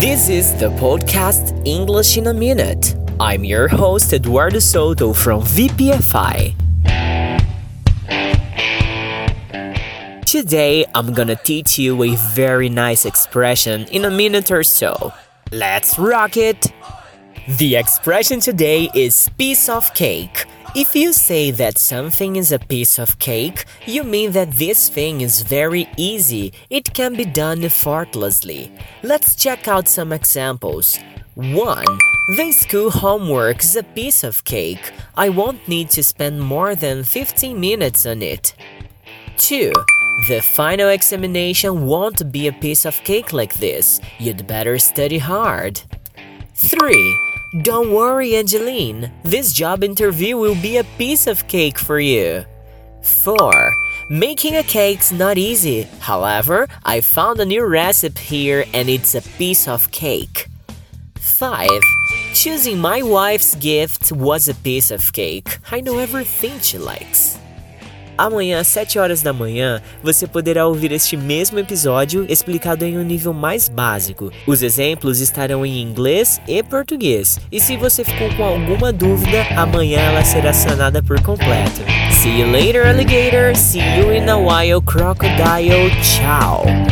This is the podcast English in a Minute. I'm your host, Eduardo Souto from VPFI. Today, I'm gonna teach you a very nice expression in a minute or so. Let's rock it! The expression today is piece of cake. If you say that something is a piece of cake, you mean that this thing is very easy. It can be done effortlessly. Let's check out some examples. 1. The school homework is a piece of cake. I won't need to spend more than 15 minutes on it. 2. The final examination won't be a piece of cake like this. You'd better study hard. 3. Don't worry, Angeline. This job interview will be a piece of cake for you. 4. Making a cake's not easy. However, I found a new recipe here and it's a piece of cake. 5. Choosing my wife's gift was a piece of cake. I know everything she likes. Amanhã, às 7 horas da manhã, você poderá ouvir este mesmo episódio explicado em um nível mais básico. Os exemplos estarão em inglês e português. E se você ficou com alguma dúvida, amanhã ela será sanada por completo. See you later, alligator. See you in a while, crocodile. Ciao.